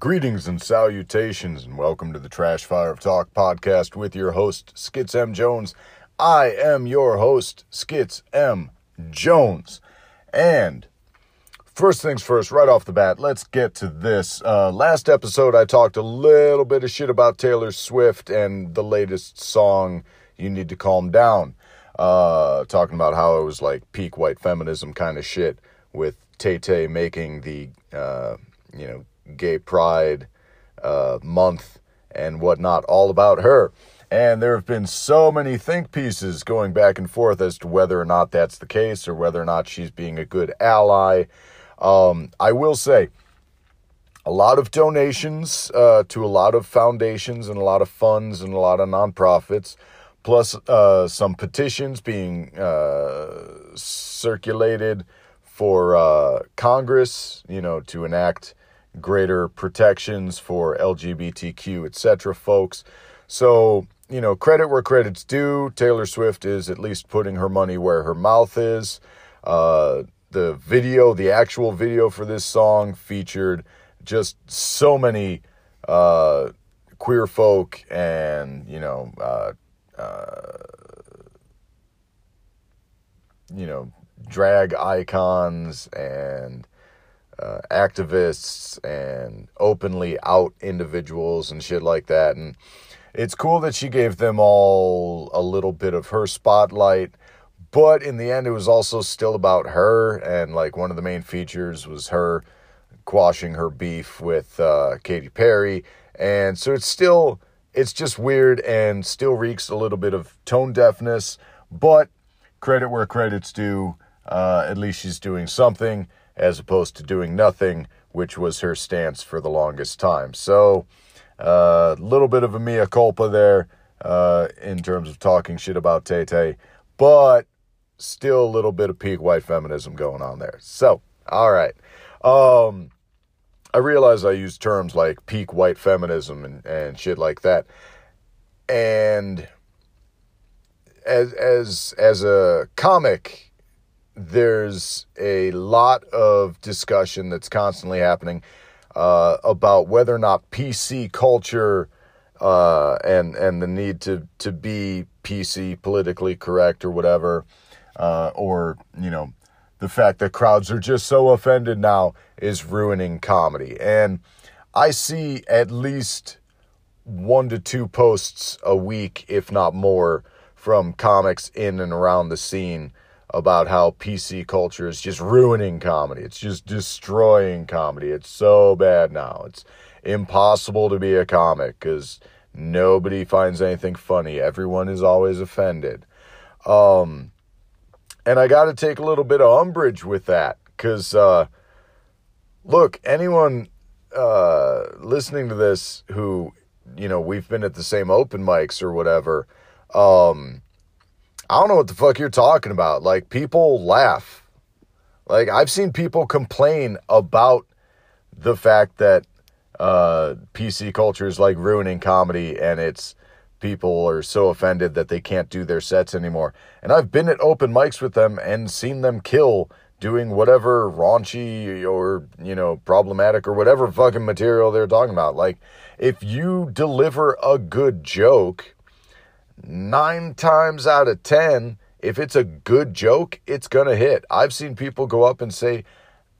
Greetings and salutations, and welcome to the Trash Fire of Talk podcast with your host, Skits M. Jones. I am your host, Skits M. Jones. And first things first, right off the bat, let's get to this. Uh, last episode, I talked a little bit of shit about Taylor Swift and the latest song, You Need to Calm Down. Uh, talking about how it was like peak white feminism kind of shit with Tay Tay making the, uh, gay pride uh, month and whatnot all about her. And there have been so many think pieces going back and forth as to whether or not that's the case or whether or not she's being a good ally. Um, I will say, a lot of donations uh, to a lot of foundations and a lot of funds and a lot of nonprofits, plus uh, some petitions being uh, circulated for uh, Congress, you know, to enact greater protections for LGBTQ, etc. folks. So, you know, credit where credit's due. Taylor Swift is at least putting her money where her mouth is. Uh, the video, the actual video for this song featured just so many uh, queer folk and, you know, uh, uh you know, drag icons and uh, activists and openly out individuals and shit like that. And it's cool that she gave them all a little bit of her spotlight. But in the end, it was also still about her. And like one of the main features was her quashing her beef with uh, Katy Perry. And so it's still, it's just weird and still reeks a little bit of tone deafness. But credit where credit's due. Uh, at least she's doing something as opposed to doing nothing, which was her stance for the longest time. So, a uh, little bit of a mea culpa there uh, in terms of talking shit about Tay Tay, but still a little bit of peak white feminism going on there. So, all right. Um, I realize I use terms like peak white feminism and, and shit like that. And as as as a comic there's a lot of discussion that's constantly happening uh, about whether or not PC culture uh, and and the need to to be PC politically correct or whatever, uh, or you know, the fact that crowds are just so offended now is ruining comedy. And I see at least one to two posts a week, if not more, from comics in and around the scene about how PC culture is just ruining comedy. It's just destroying comedy. It's so bad now. It's impossible to be a comic because nobody finds anything funny. Everyone is always offended. Um, and I got to take a little bit of umbrage with that because, uh, look, anyone uh, listening to this who, you know, we've been at the same open mics or whatever, um, I don't know what the fuck you're talking about. Like, people laugh. Like, I've seen people complain about the fact that uh, PC culture is like ruining comedy and it's people are so offended that they can't do their sets anymore. And I've been at open mics with them and seen them kill doing whatever raunchy or, you know, problematic or whatever fucking material they're talking about. Like, if you deliver a good joke, nine times out of 10, if it's a good joke, it's going to hit. I've seen people go up and say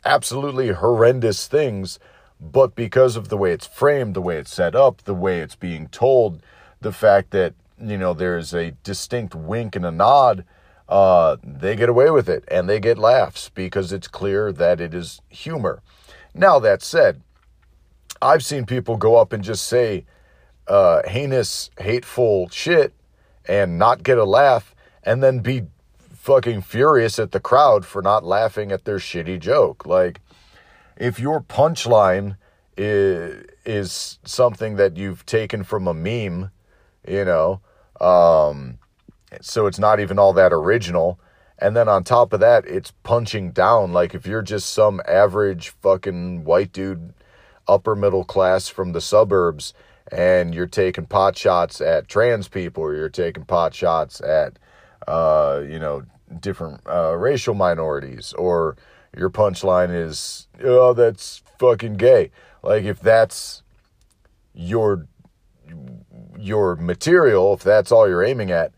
absolutely horrendous things, but because of the way it's framed, the way it's set up, the way it's being told, the fact that, you know, there's a distinct wink and a nod, uh, they get away with it and they get laughs because it's clear that it is humor. Now, that said, I've seen people go up and just say uh, heinous, hateful shit and not get a laugh and then be fucking furious at the crowd for not laughing at their shitty joke. Like, if your punchline is, is something that you've taken from a meme, you know, um, so it's not even all that original. And then on top of that, it's punching down. Like, if you're just some average fucking white dude, upper middle class from the suburbs, and you're taking pot shots at trans people or you're taking pot shots at uh, you know different uh, racial minorities or your punchline is oh that's fucking gay Like if that's your your material, if that's all you're aiming at,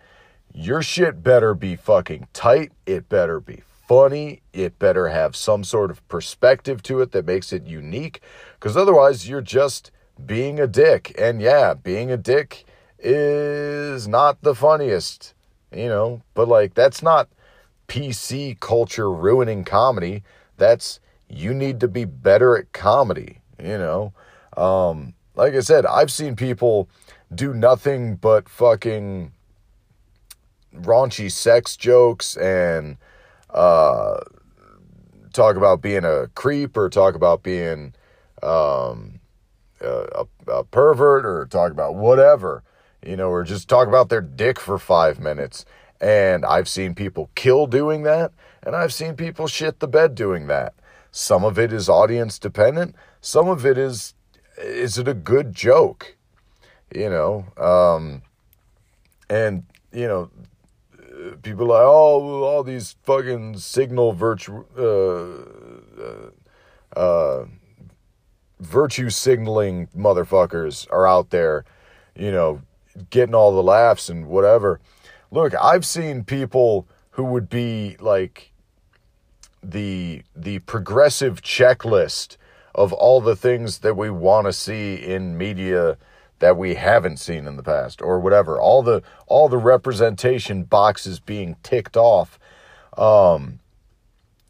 your shit better be fucking tight. It better be funny. It better have some sort of perspective to it that makes it unique. Because otherwise, you're just being a dick. And yeah, being a dick is not the funniest, you know, but like that's not PC culture ruining comedy. That's you need to be better at comedy, you know. Um, like I said, I've seen people do nothing but fucking raunchy sex jokes and uh, talk about being a creep or talk about being um, a, a, pervert or talk about whatever, you know, or just talk about their dick for five minutes. And I've seen people kill doing that, and I've seen people shit the bed doing that. Some of it is audience dependent. Some of it is, is it a good joke? You know, um, and, you know, people like, oh, all these fucking signal virtue, uh, uh, uh, virtue signaling motherfuckers are out there, you know, getting all the laughs and whatever. Look, I've seen people who would be like the the progressive checklist of all the things that we want to see in media that we haven't seen in the past or whatever all the all the representation boxes being ticked off um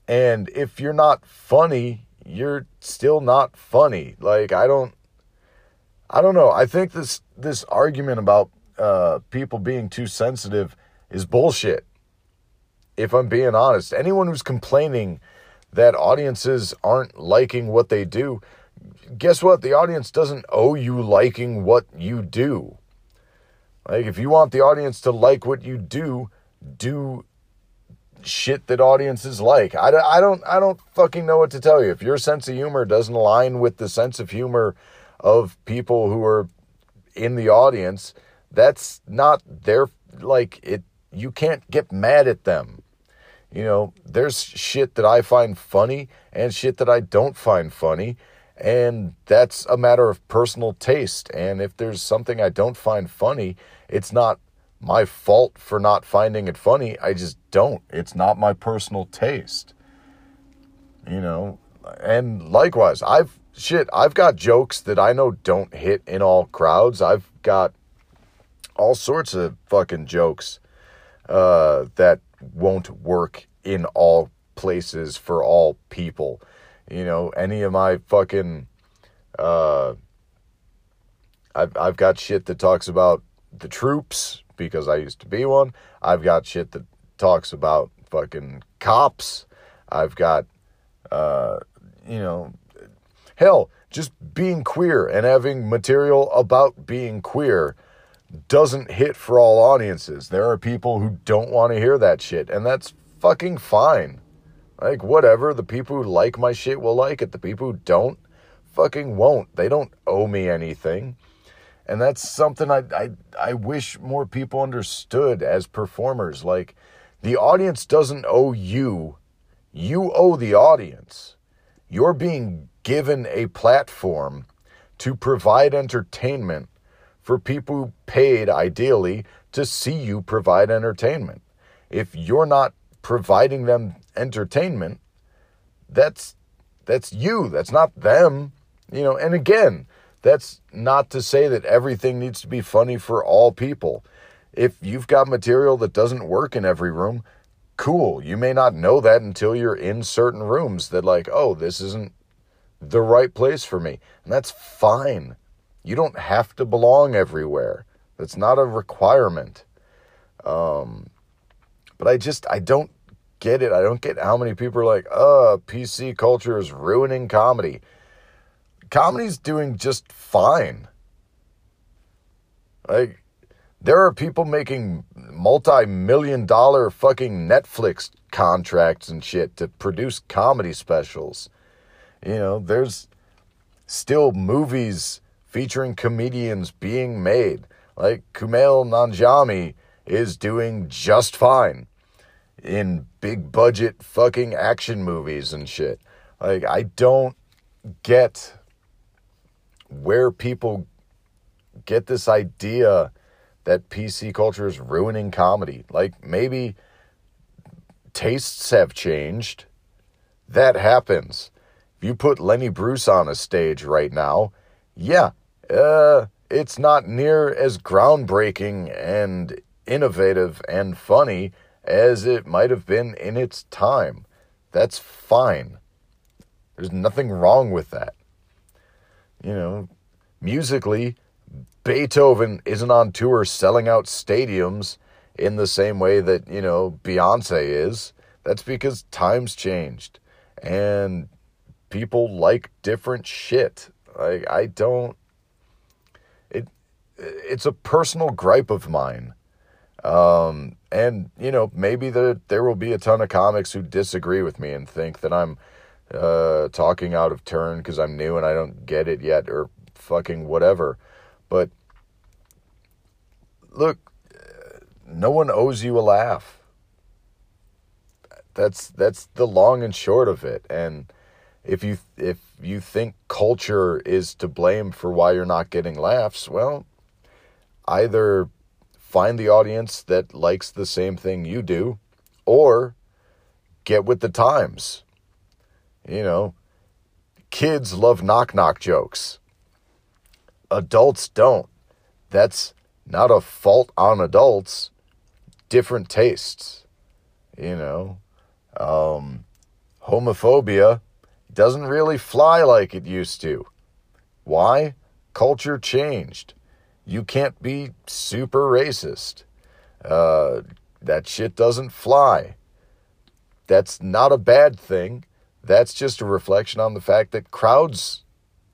and if you're not funny you're still not funny like i don't i don't know i think this this argument about uh people being too sensitive is bullshit if i'm being honest anyone who's complaining that audiences aren't liking what they do guess what? The audience doesn't owe you liking what you do. Like, if you want the audience to like what you do, do shit that audiences like. I, I don't I don't fucking know what to tell you. If your sense of humor doesn't align with the sense of humor of people who are in the audience, that's not their like it you can't get mad at them. You know, there's shit that I find funny and shit that I don't find funny and that's a matter of personal taste. And if there's something I don't find funny, it's not my fault for not finding it funny. I just don't. It's not my personal taste. You know, and likewise, I've shit, I've got jokes that I know don't hit in all crowds. I've got all sorts of fucking jokes uh, that won't work in all places for all people you know, any of my fucking uh I've I've got shit that talks about the troops because I used to be one. I've got shit that talks about fucking cops. I've got uh you know hell, just being queer and having material about being queer doesn't hit for all audiences. There are people who don't want to hear that shit, and that's fucking fine. Like, whatever. The people who like my shit will like it. The people who don't fucking won't. They don't owe me anything. And that's something I, I, I wish more people understood as performers. Like, the audience doesn't owe you, you owe the audience. You're being given a platform to provide entertainment for people who paid, ideally, to see you provide entertainment. If you're not providing them entertainment, that's that's you. That's not them. You know, and again, that's not to say that everything needs to be funny for all people. If you've got material that doesn't work in every room, cool. You may not know that until you're in certain rooms that like, oh, this isn't the right place for me. And that's fine. You don't have to belong everywhere. That's not a requirement. Um, but I just I don't get it. I don't get how many people are like, "Uh, PC culture is ruining comedy." Comedy's doing just fine. Like there are people making multi-million dollar fucking Netflix contracts and shit to produce comedy specials. You know, there's still movies featuring comedians being made. Like Kumail Nanjiani is doing just fine in big budget fucking action movies and shit. Like, I don't get where people get this idea that PC culture is ruining comedy. Like maybe tastes have changed. That happens. If you put Lenny Bruce on a stage right now, yeah, uh, it's not near as groundbreaking and innovative and funny as it might have been in its time. That's fine. There's nothing wrong with that. You know, musically, Beethoven isn't on tour selling out stadiums in the same way that, you know, Beyonce is. That's because times changed and people like different shit. Like I don't it it's a personal gripe of mine. Um and you know, maybe there there will be a ton of comics who disagree with me and think that I'm uh talking out of turn cuz I'm new and I don't get it yet or fucking whatever. But look, no one owes you a laugh. That's that's the long and short of it. And if you if you think culture is to blame for why you're not getting laughs, well, either find the audience that likes the same thing you do or get with the times. You know, kids love knock knock jokes. Adults don't. That's not a fault on adults, different tastes. You know, um, homophobia doesn't really fly like it used to. Why? Culture changed. You can't be super racist. Uh, that shit doesn't fly. That's not a bad thing. That's just a reflection on the fact that crowds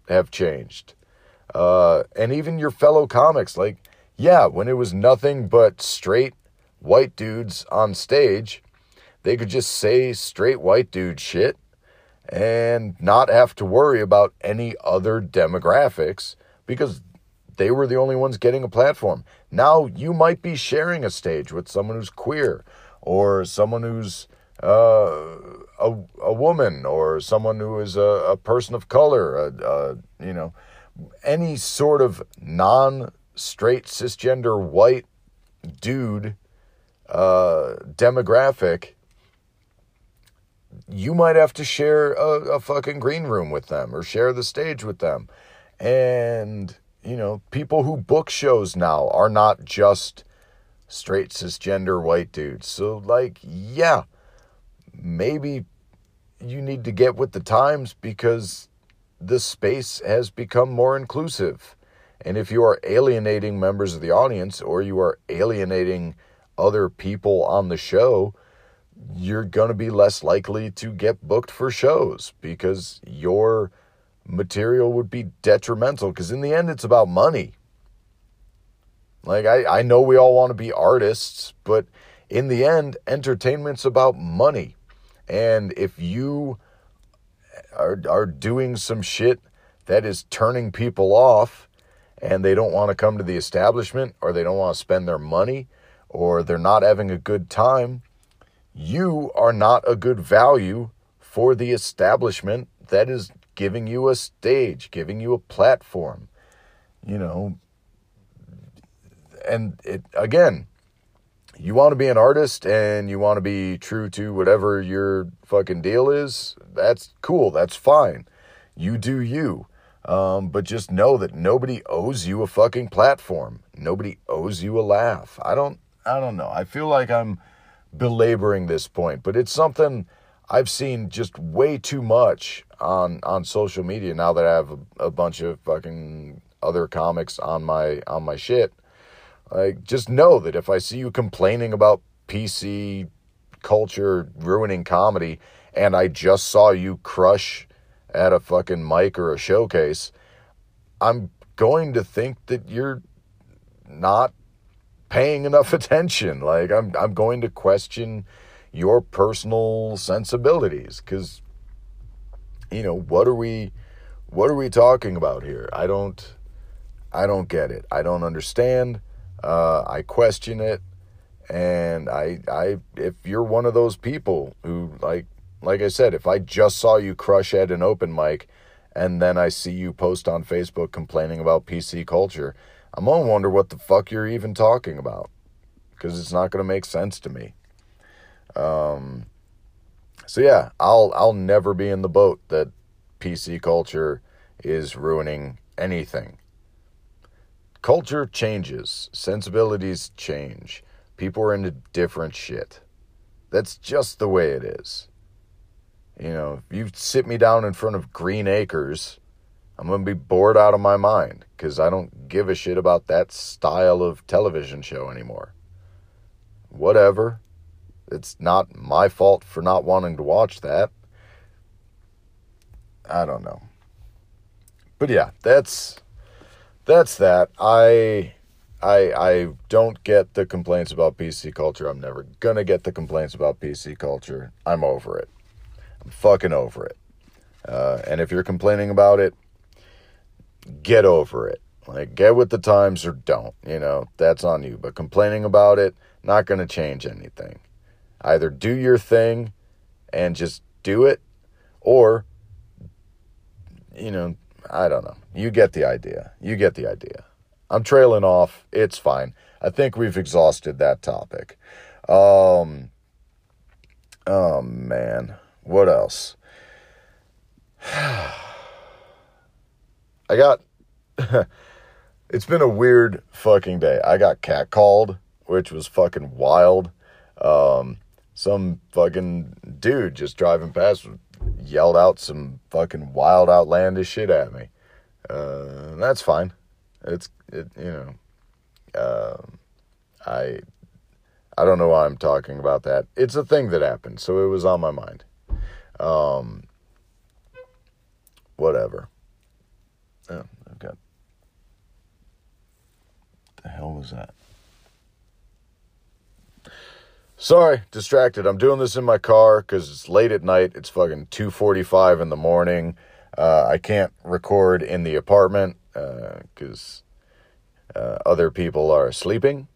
have changed. Uh, and even your fellow comics, like, yeah, when it was nothing but straight white dudes on stage, they could just say straight white dude shit and not have to worry about any other demographics because they were the only ones getting a platform. Now you might be sharing a stage with someone who's queer or someone who's uh, a, a woman or someone who is a, a person of color, a, a, you know, any sort of non straight cisgender white dude uh, demographic you might have to share a, a fucking green room with them or share the stage with them. And, you know, people who book shows now are not just straight cisgender white dudes. So, like, yeah, maybe you need to get with the times because the space has become more inclusive. And if you are alienating members of the audience or you are alienating other people on the show, you're going to be less likely to get booked for shows because your material would be detrimental because in the end it's about money like I, I know we all want to be artists but in the end entertainment's about money and if you are, are doing some shit that is turning people off and they don't want to come to the establishment or they don't want to spend their money or they're not having a good time you are not a good value for the establishment that is giving you a stage, giving you a platform. You know, and it again, you want to be an artist and you want to be true to whatever your fucking deal is, that's cool. That's fine. You do you. Um, but just know that nobody owes you a fucking platform. Nobody owes you a laugh. I don't I don't know. I feel like I'm belaboring this point, but it's something I've seen just way too much on on social media now that I have a, a bunch of fucking other comics on my on my shit. Like just know that if I see you complaining about PC culture ruining comedy and I just saw you crush at a fucking mic or a showcase, I'm going to think that you're not paying enough attention. Like I'm I'm going to question your personal sensibilities cuz you know, what are we what are we talking about here? I don't I don't get it. I don't understand. Uh, I question it and I I if you're one of those people who like like I said, if I just saw you crush at an open mic and then I see you post on Facebook complaining about PC culture, I'm gonna wonder what the fuck you're even talking about because it's not gonna make sense to me. Um, so yeah, I'll I'll never be in the boat that PC culture is ruining anything. Culture changes, sensibilities change. People are into different shit. That's just the way it is. You know, if you sit me down in front of Green Acres, I'm going to be bored out of my mind because I don't give a shit about that style of television show anymore. Whatever. It's not my fault for not wanting to watch that. I don't know. But yeah, that's that's that. I I I don't get the complaints about PC culture. I'm never gonna get the complaints about PC culture. I'm over it. I'm fucking over it. Uh, and if you're complaining about it, get over it. Like, get with the times or don't. You know, that's on you. But complaining about it, not to change anything. Either do your thing and just do it, or, you know, I don't know. You get the idea. You get the idea. I'm trailing off. It's fine. I think we've exhausted that topic. Um, oh, man. What else? I got. it's been a weird fucking day. I got catcalled, which was fucking wild. Um, some fucking dude just driving past yelled out some fucking wild, outlandish shit at me. Uh, that's fine. It's it, you know. Uh, I I don't know why I'm talking about that. It's a thing that happened, so it was on my mind. Um, whatever. Oh, I've got. The hell was that? Sorry, distracted. I'm doing this in my car because it's late at night. It's fucking 2:45 in the morning. Uh, I can't record in the apartment because uh, uh, other people are sleeping.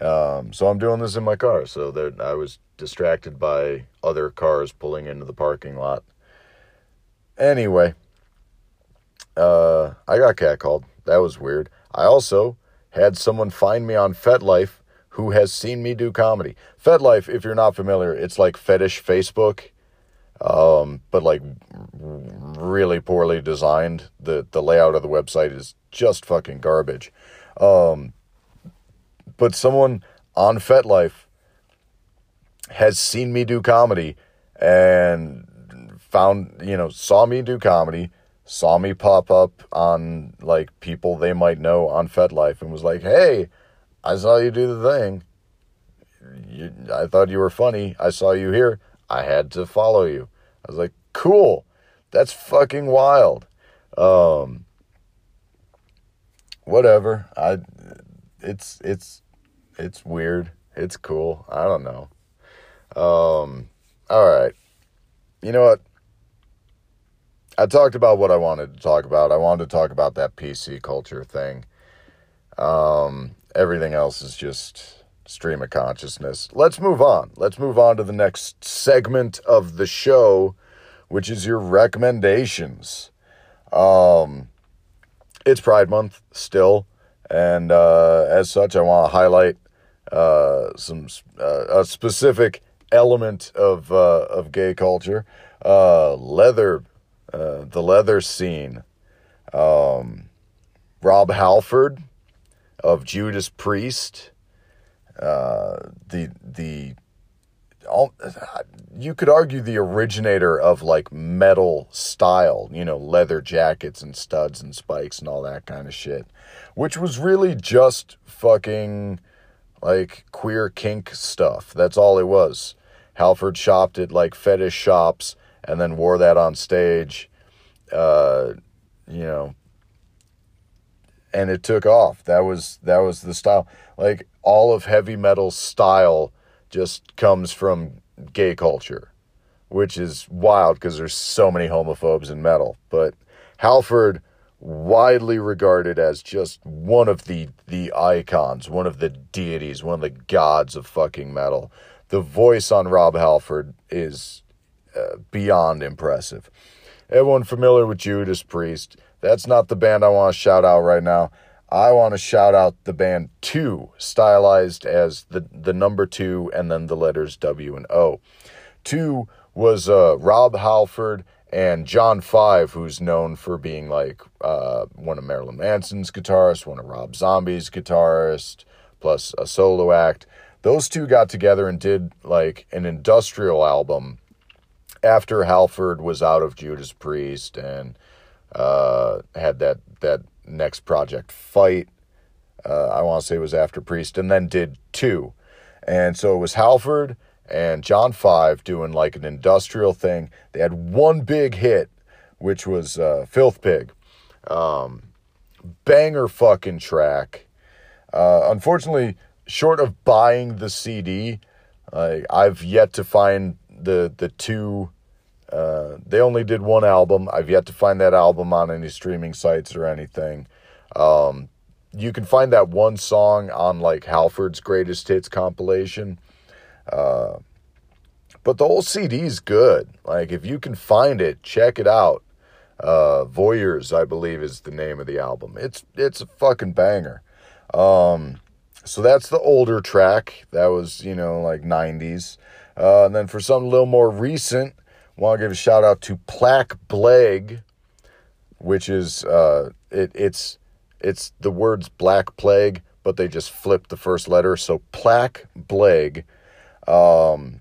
Um, so I'm doing this in my car. So that I was distracted by other cars pulling into the parking lot. Anyway, uh, I got catcalled. That was weird. I also had someone find me on FetLife who has seen me do comedy. FetLife, if you're not familiar, it's like fetish Facebook, um, but like really poorly designed. the The layout of the website is just fucking garbage. Um, but someone on FetLife has seen me do comedy and found, you know, saw me do comedy, saw me pop up on like people they might know on FetLife and was like, hey, I saw you do the thing. You, I thought you were funny. I saw you here. I had to follow you. I was like, cool. That's fucking wild. Um, whatever. I, it's, it's, it's weird. It's cool. I don't know. Um, all right. You know what? I talked about what I wanted to talk about. I wanted to talk about that PC culture thing. Um, everything else is just stream of consciousness. Let's move on. Let's move on to the next segment of the show, which is your recommendations. Um, it's Pride Month still, and uh, as such, I want to highlight uh, some uh, a specific element of uh, of gay culture. Uh, leather, uh, the leather scene. Um, Rob Halford of Judas Priest. Uh, the the all, you could argue the originator of like metal style, you know, leather jackets and studs and spikes and all that kind of shit, which was really just fucking like queer kink stuff. That's all it was. Halford shopped at like fetish shops and then wore that on stage. Uh, you know, and it took off. That was that was the style. Like all of heavy metal style just comes from gay culture, which is wild because there's so many homophobes in metal. But Halford widely regarded as just one of the the icons, one of the deities, one of the gods of fucking metal the voice on Rob Halford is uh, beyond impressive. everyone familiar with Judas Priest. That's not the band I want to shout out right now. I want to shout out the band Two, stylized as the the number two and then the letters W and O. Two was uh, Rob Halford and John Five, who's known for being like uh, one of Marilyn Manson's guitarists, one of Rob Zombie's guitarists, plus a solo act. Those two got together and did like an industrial album after Halford was out of Judas Priest and uh, had that that next project fight. Uh, I want to say it was after Priest, and then did two, and so it was Halford and John Five doing like an industrial thing. They had one big hit, which was uh, Filth Pig, um, banger fucking track. Uh, unfortunately, short of buying the CD, I've yet to find the the two. Uh, they only did one album. I've yet to find that album on any streaming sites or anything. Um, you can find that one song on like Halford's greatest hits compilation. Uh, but the whole CD is good. Like if you can find it, check it out. Uh, Voyeurs, I believe, is the name of the album. It's it's a fucking banger. Um, so that's the older track. That was, you know, like 90s. Uh, and then for something a little more recent, want to give a shout out to Plack Blague, which is uh, it, it's it's the words Black Plague, but they just flipped the first letter. So Plack Blague, um,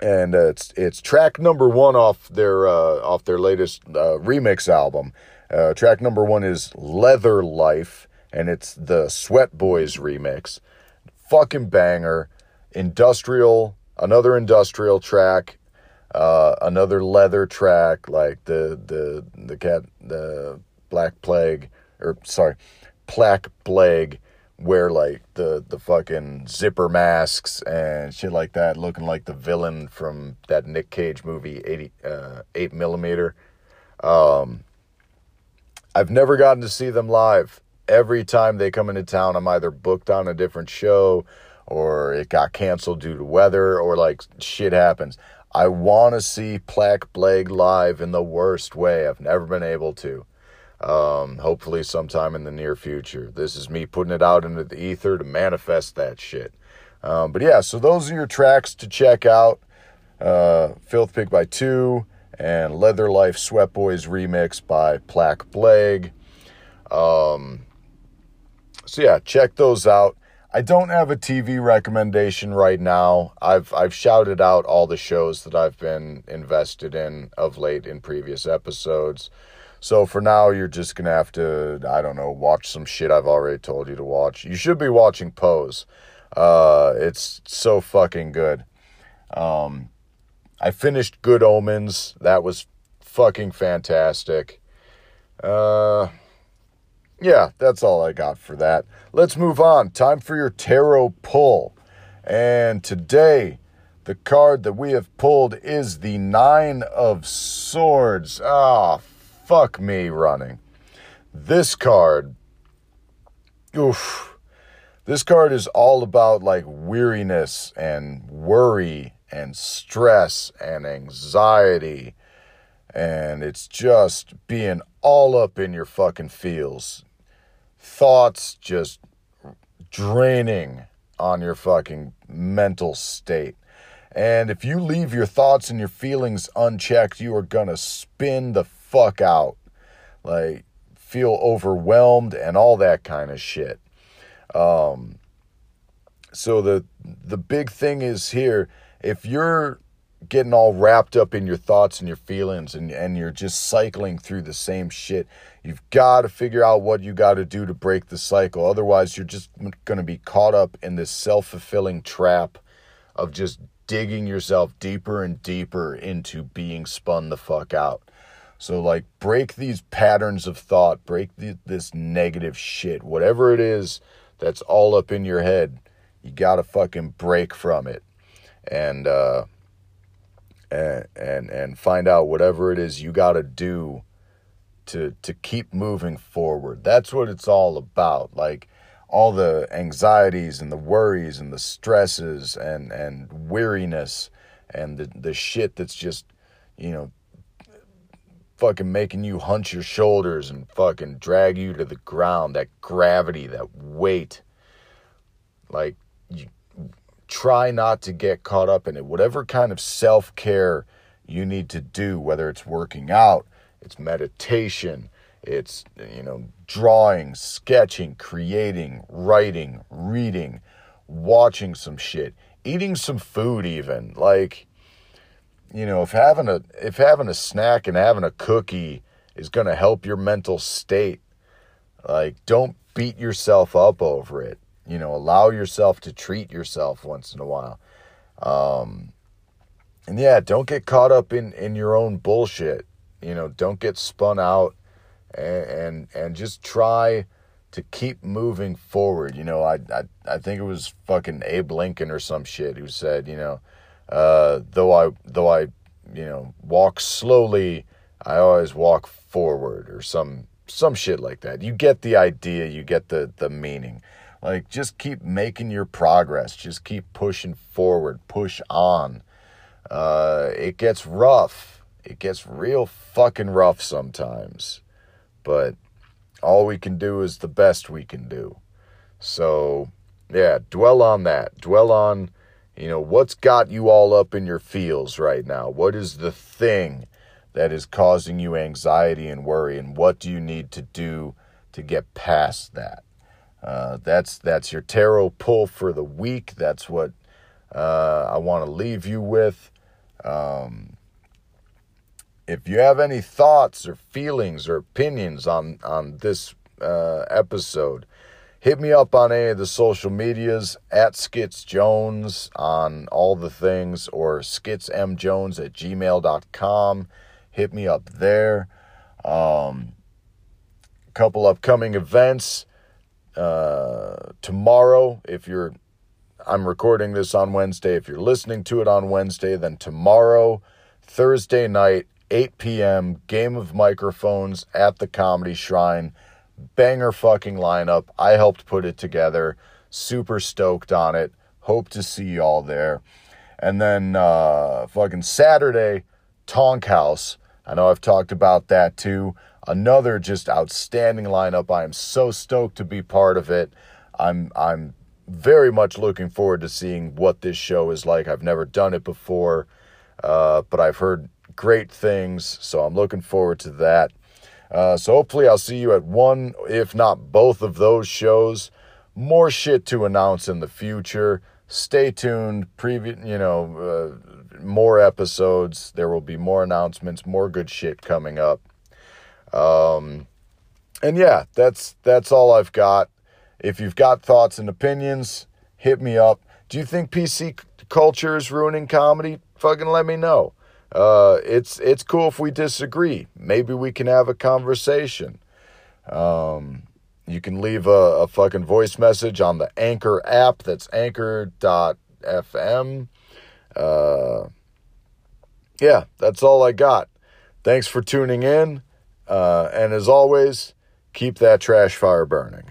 and uh, it's it's track number one off their uh, off their latest uh, remix album. Uh, track number one is Leather Life and it's the Sweat Boys remix. Fucking banger. Industrial, another industrial track, uh, another leather track, like the the the cat the Black Plague or sorry, Plaque Plague, wear like the the fucking zipper masks and shit like that, looking like the villain from that Nick Cage movie, eighty uh, eight millimeter. Um, I've never gotten to see them live every time they come into town, I'm either booked on a different show or it got canceled due to weather or like shit happens. I want to see Plack Blague live in the worst way. I've never been able to. Um, hopefully, sometime in the near future. This is me putting it out into the ether to manifest that shit. Um, but yeah, so those are your tracks to check out uh, Filth Pig by Two and Leather Life Sweat Boys remix by Plack Blague. Um, so yeah, check those out. I don't have a TV recommendation right now. I've I've shouted out all the shows that I've been invested in of late in previous episodes. So for now, you're just gonna have to I don't know watch some shit I've already told you to watch. You should be watching Pose. Uh, it's so fucking good. Um, I finished Good Omens. That was fucking fantastic. Uh yeah, that's all I got for that. Let's move on. Time for your tarot pull. And today, the card that we have pulled is the Nine of Swords. Ah, oh, fuck me running. This card, oof. This card is all about like weariness and worry and stress and anxiety. And it's just being all up in your fucking feels thoughts just draining on your fucking mental state. And if you leave your thoughts and your feelings unchecked, you are gonna spin the fuck out. Like, feel overwhelmed and all that kind of shit. Um, so the the big thing is here, if you're getting all wrapped up in your thoughts and your feelings and, and you're just cycling through the same shit. You've got to figure out what you got to do to break the cycle. Otherwise, you're just going to be caught up in this self fulfilling trap of just digging yourself deeper and deeper into being spun the fuck out. So, like, break these patterns of thought, break the, this negative shit, whatever it is that's all up in your head. You got to fucking break from it. And, uh, and and and find out whatever it is you got to do to to keep moving forward. That's what it's all about. Like all the anxieties and the worries and the stresses and and weariness and the the shit that's just you know fucking making you hunch your shoulders and fucking drag you to the ground. That gravity, that weight. Like, try not to get caught up in it. Whatever kind of self care you need to do, whether it's working out, it's meditation, it's, you know, drawing, sketching, creating, writing, reading, watching some shit, eating some food, even. Like, you know, if having a if having a snack and having a cookie is going to help your mental state, like don't beat yourself up over it. You know, allow yourself to treat yourself once in a while. Um, and yeah, don't get caught up in in your own bullshit. You know, don't get spun out, and and, and just try to keep moving forward. You know, I, I I think it was fucking Abe Lincoln or some shit who said, you know, uh, though I though I you know walk slowly, I always walk forward or some some shit like that. You get the idea, you get the the meaning. Like just keep making your progress, just keep pushing forward, push on. Uh, it gets rough. It gets real fucking rough sometimes. But all we can do is the best we can do. So, yeah, dwell on that. Dwell on you know, what's got you all up in your feels right now? What is the thing that is causing you anxiety and worry? And what do you need to do to get past that? Uh, that's that's your tarot pull for the week. That's what uh, I want to leave you with. Um, if you have any thoughts or feelings or opinions on on this uh, episode, hit me up on any of the social medias at Skits Jones on all the things or skitsmjones at gmail.com. Hit me up there. Um, couple upcoming events. Uh, tomorrow, if you're, I'm recording this on Wednesday. If you're listening to it on Wednesday, then tomorrow, Thursday night, 8 p.m., Game of Microphones at the Comedy Shrine banger fucking lineup. I helped put it together. Super stoked on it. Hope to see y'all there. And then uh, fucking Saturday, Tonk House. I know I've talked about that too. Another just outstanding lineup. I am so stoked to be part of it. I'm I'm very much looking forward to seeing what this show is like. I've never done it before, uh, but I've heard great things, so I'm looking forward to that. Uh, so hopefully I'll see you at one, if not both of those shows. More shit to announce in the future. Stay tuned. Previous, you know, uh, more episodes. There will be more announcements, more good shit coming up. Um, and yeah, that's that's all I've got. If you've got thoughts and opinions, hit me up. Do you think PC culture is ruining comedy? Fucking let me know. Uh, it's it's cool if we disagree. Maybe we can have a conversation. Um, you can leave a, a fucking voice message on the Anchor app. That's anchor.fm. Uh, yeah, that's all I got. Thanks for tuning in. Uh, and as always, keep that trash fire burning.